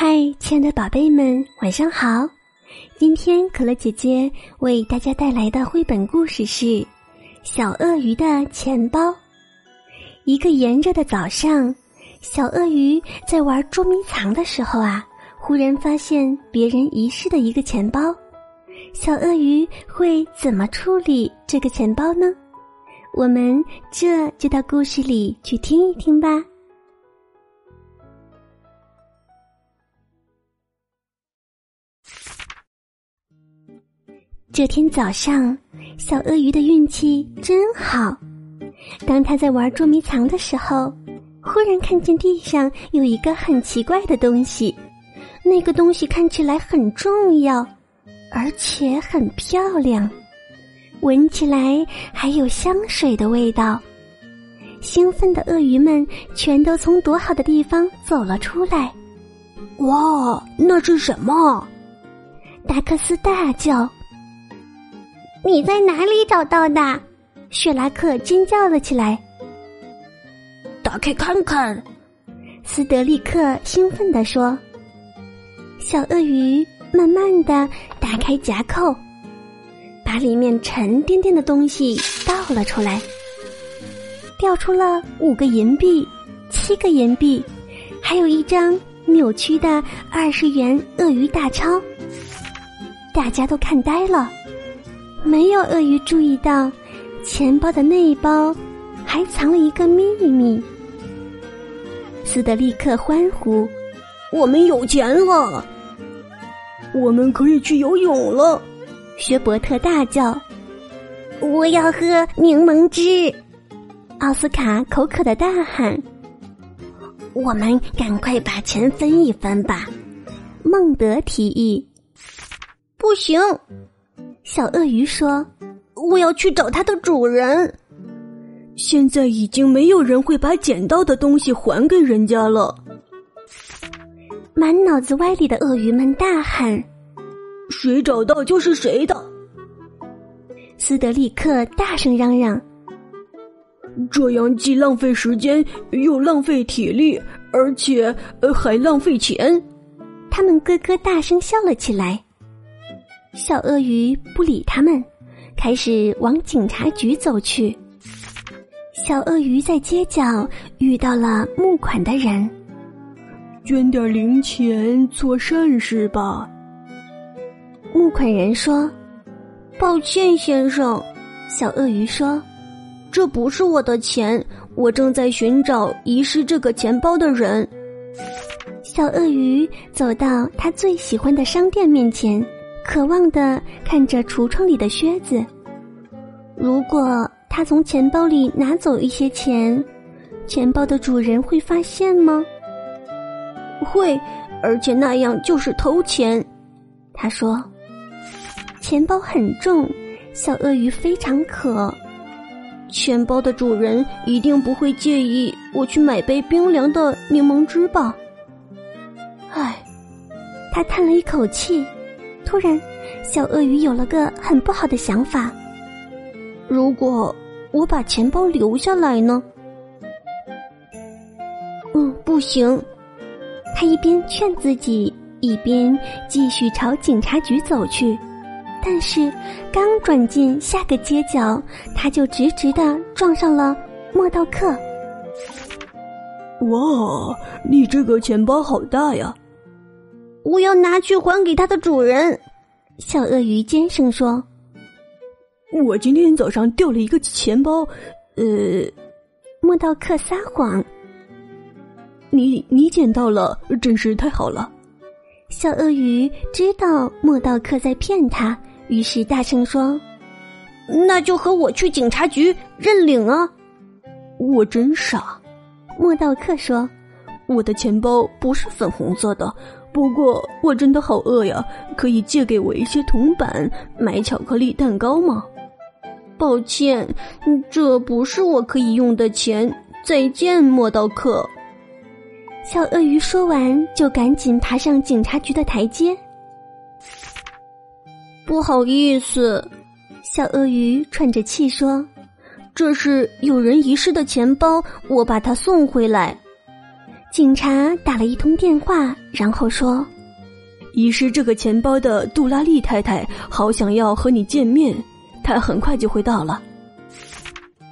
嗨，亲爱的宝贝们，晚上好！今天可乐姐姐为大家带来的绘本故事是《小鳄鱼的钱包》。一个炎热的早上，小鳄鱼在玩捉迷藏的时候啊，忽然发现别人遗失的一个钱包。小鳄鱼会怎么处理这个钱包呢？我们这就到故事里去听一听吧。这天早上，小鳄鱼的运气真好。当他在玩捉迷藏的时候，忽然看见地上有一个很奇怪的东西。那个东西看起来很重要，而且很漂亮，闻起来还有香水的味道。兴奋的鳄鱼们全都从躲好的地方走了出来。哇，那是什么？达克斯大叫。你在哪里找到的？雪拉克尖叫了起来。打开看看，斯德利克兴奋地说。小鳄鱼慢慢的打开夹扣，把里面沉甸甸的东西倒了出来，掉出了五个银币、七个银币，还有一张扭曲的二十元鳄鱼大钞。大家都看呆了。没有鳄鱼注意到，钱包的那一包还藏了一个秘密。斯德利克欢呼：“我们有钱了！我们可以去游泳了！”薛伯特大叫：“我要喝柠檬汁！”奥斯卡口渴的大喊：“我们赶快把钱分一分吧！”孟德提议：“不行。”小鳄鱼说：“我要去找它的主人。”现在已经没有人会把捡到的东西还给人家了。满脑子歪理的鳄鱼们大喊：“谁找到就是谁的！”斯德利克大声嚷嚷：“这样既浪费时间，又浪费体力，而且还浪费钱。”他们咯咯大声笑了起来。小鳄鱼不理他们，开始往警察局走去。小鳄鱼在街角遇到了募款的人，捐点零钱做善事吧。募款人说：“抱歉，先生。”小鳄鱼说：“这不是我的钱，我正在寻找遗失这个钱包的人。”小鳄鱼走到他最喜欢的商店面前。渴望的看着橱窗里的靴子。如果他从钱包里拿走一些钱，钱包的主人会发现吗？会，而且那样就是偷钱。他说：“钱包很重，小鳄鱼非常渴。钱包的主人一定不会介意我去买杯冰凉的柠檬汁吧？”唉，他叹了一口气。突然，小鳄鱼有了个很不好的想法。如果我把钱包留下来呢？嗯，不行。他一边劝自己，一边继续朝警察局走去。但是，刚转进下个街角，他就直直的撞上了莫道克。哇，你这个钱包好大呀！我要拿去还给它的主人。小鳄鱼尖声说：“我今天早上掉了一个钱包。”呃，莫道克撒谎。你你捡到了，真是太好了。小鳄鱼知道莫道克在骗他，于是大声说：“那就和我去警察局认领啊！”我真傻，莫道克说：“我的钱包不是粉红色的。”不过我真的好饿呀，可以借给我一些铜板买巧克力蛋糕吗？抱歉，这不是我可以用的钱。再见，莫道克。小鳄鱼说完，就赶紧爬上警察局的台阶。不好意思，小鳄鱼喘着气说：“这是有人遗失的钱包，我把它送回来。”警察打了一通电话，然后说：“遗失这个钱包的杜拉利太太好想要和你见面，她很快就会到了。”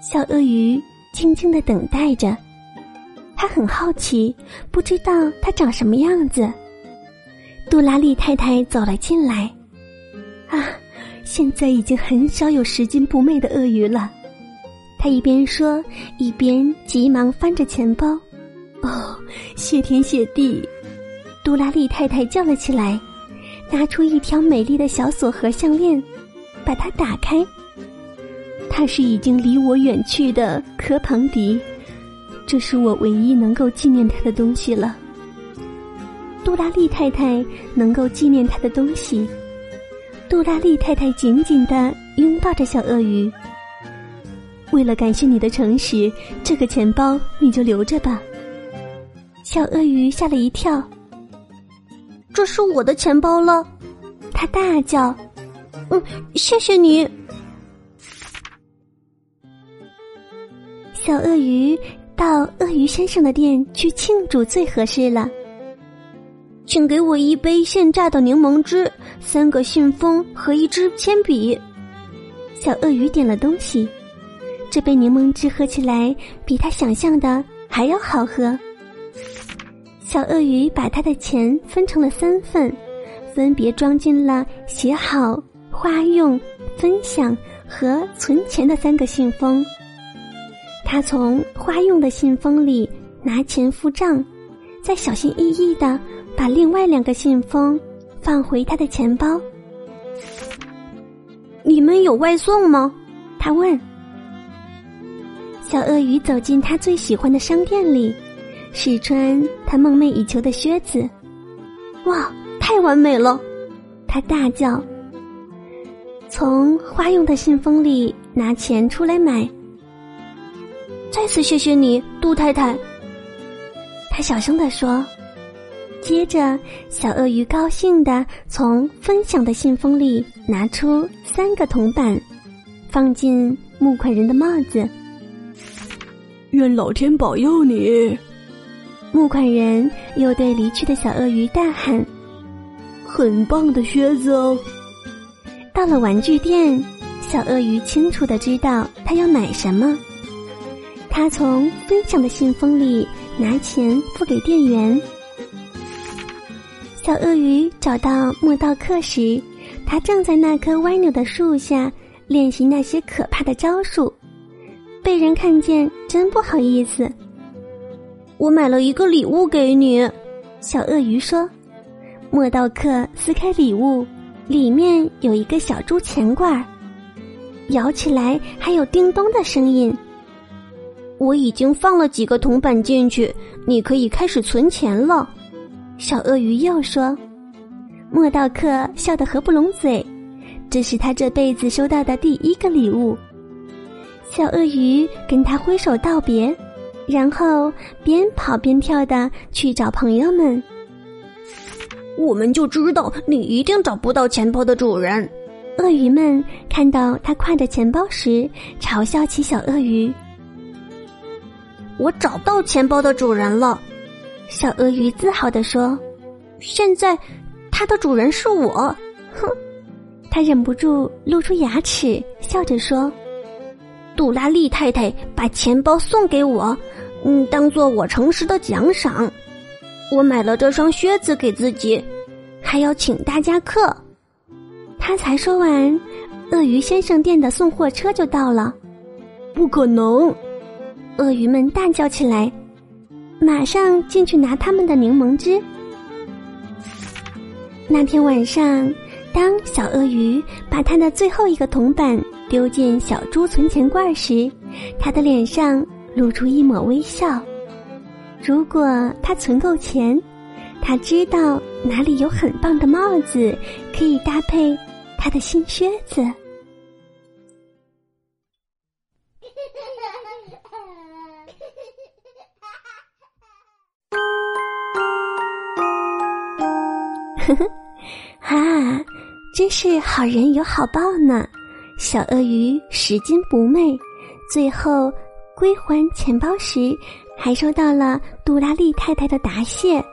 小鳄鱼静静的等待着，他很好奇，不知道他长什么样子。杜拉利太太走了进来，啊，现在已经很少有拾金不昧的鳄鱼了。他一边说，一边急忙翻着钱包。哦，谢天谢地！杜拉利太太叫了起来，拿出一条美丽的小锁盒项链，把它打开。它是已经离我远去的科庞迪，这是我唯一能够纪念他的东西了。杜拉利太太能够纪念他的东西。杜拉利太太紧紧的拥抱着小鳄鱼。为了感谢你的诚实，这个钱包你就留着吧。小鳄鱼吓了一跳。这是我的钱包了，他大叫：“嗯，谢谢你。”小鳄鱼到鳄鱼先生的店去庆祝最合适了。请给我一杯现榨的柠檬汁，三个信封和一支铅笔。小鳄鱼点了东西。这杯柠檬汁喝起来比他想象的还要好喝。小鳄鱼把他的钱分成了三份，分别装进了写好“花用”“分享”和“存钱”的三个信封。他从花用的信封里拿钱付账，再小心翼翼的把另外两个信封放回他的钱包。你们有外送吗？他问。小鳄鱼走进他最喜欢的商店里，试穿他梦寐以求的靴子。哇，太完美了！他大叫。从花用的信封里拿钱出来买。再次谢谢你，杜太太。他小声地说。接着，小鳄鱼高兴的从分享的信封里拿出三个铜板，放进木款人的帽子。愿老天保佑你！募款人又对离去的小鳄鱼大喊：“很棒的靴子哦！”到了玩具店，小鳄鱼清楚的知道他要买什么。他从分享的信封里拿钱付给店员。小鳄鱼找到莫道克时，他正在那棵歪扭的树下练习那些可怕的招数。被人看见真不好意思。我买了一个礼物给你，小鳄鱼说。莫道克撕开礼物，里面有一个小猪钱罐，摇起来还有叮咚的声音。我已经放了几个铜板进去，你可以开始存钱了。小鳄鱼又说。莫道克笑得合不拢嘴，这是他这辈子收到的第一个礼物。小鳄鱼跟他挥手道别，然后边跑边跳的去找朋友们。我们就知道你一定找不到钱包的主人。鳄鱼们看到他挎着钱包时，嘲笑起小鳄鱼。我找到钱包的主人了，小鳄鱼自豪地说：“现在，它的主人是我。”哼，他忍不住露出牙齿，笑着说。杜拉利太太把钱包送给我，嗯，当做我诚实的奖赏。我买了这双靴子给自己，还要请大家客。他才说完，鳄鱼先生店的送货车就到了。不可能！鳄鱼们大叫起来，马上进去拿他们的柠檬汁。那天晚上，当小鳄鱼把他的最后一个铜板。丢进小猪存钱罐时，他的脸上露出一抹微笑。如果他存够钱，他知道哪里有很棒的帽子可以搭配他的新靴子。呵呵，哈，真是好人有好报呢。小鳄鱼拾金不昧，最后归还钱包时，还收到了杜拉利太太的答谢。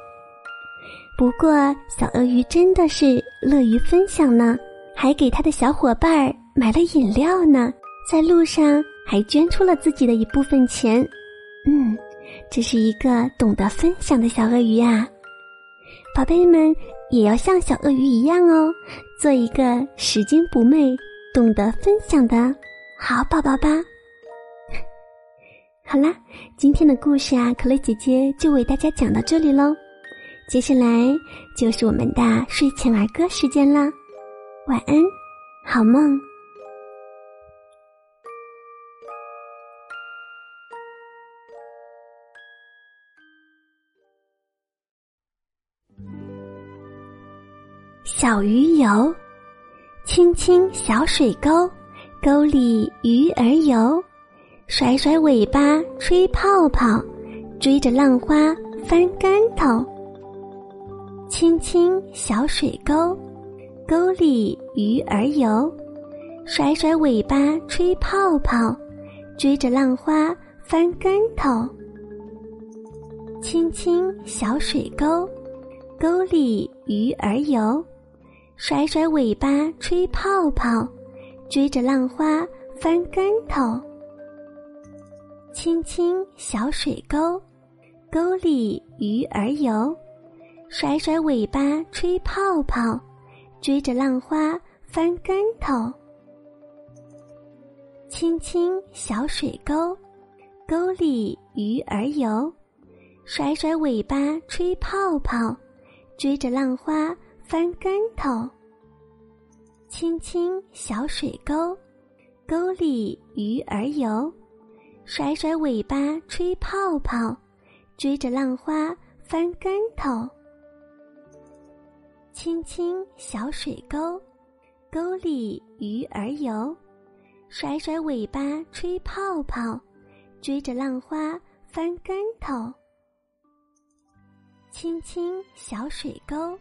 不过，小鳄鱼真的是乐于分享呢，还给他的小伙伴买了饮料呢。在路上还捐出了自己的一部分钱。嗯，这是一个懂得分享的小鳄鱼啊！宝贝们也要像小鳄鱼一样哦，做一个拾金不昧、懂得分享的好宝宝吧。好啦，今天的故事啊，可乐姐姐就为大家讲到这里喽。接下来就是我们的睡前儿歌时间啦，晚安，好梦。小鱼游，青青小水沟，沟里鱼儿游，甩甩尾巴吹泡泡，追着浪花翻跟头。青青小水沟，沟里鱼儿游，甩甩尾巴吹泡泡，追着浪花翻跟头。青青小水沟，沟里鱼儿游。甩甩尾巴吹泡泡，追着浪花翻跟头。青青小水沟，沟里鱼儿游。甩甩尾巴吹泡泡，追着浪花翻跟头。青青小水沟，沟里鱼儿游。甩甩尾巴吹泡泡，追着浪花。翻跟头，青青小水沟，沟里鱼儿游，甩甩尾巴吹泡泡，追着浪花翻跟头。青青小水沟，沟里鱼儿游，甩甩尾巴吹泡泡，追着浪花翻跟头。青青小水沟。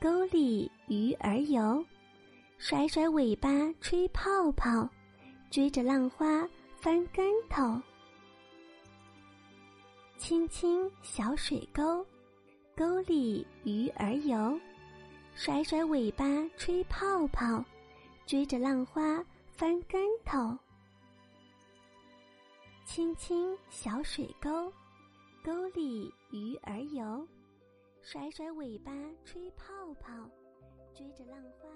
沟里鱼儿游，甩甩尾巴吹泡泡，追着浪花翻跟头。青青小水沟，沟里鱼儿游，甩甩尾巴吹泡泡，追着浪花翻跟头。青青小水沟，沟里鱼儿游。甩甩尾巴，吹泡泡，追着浪花。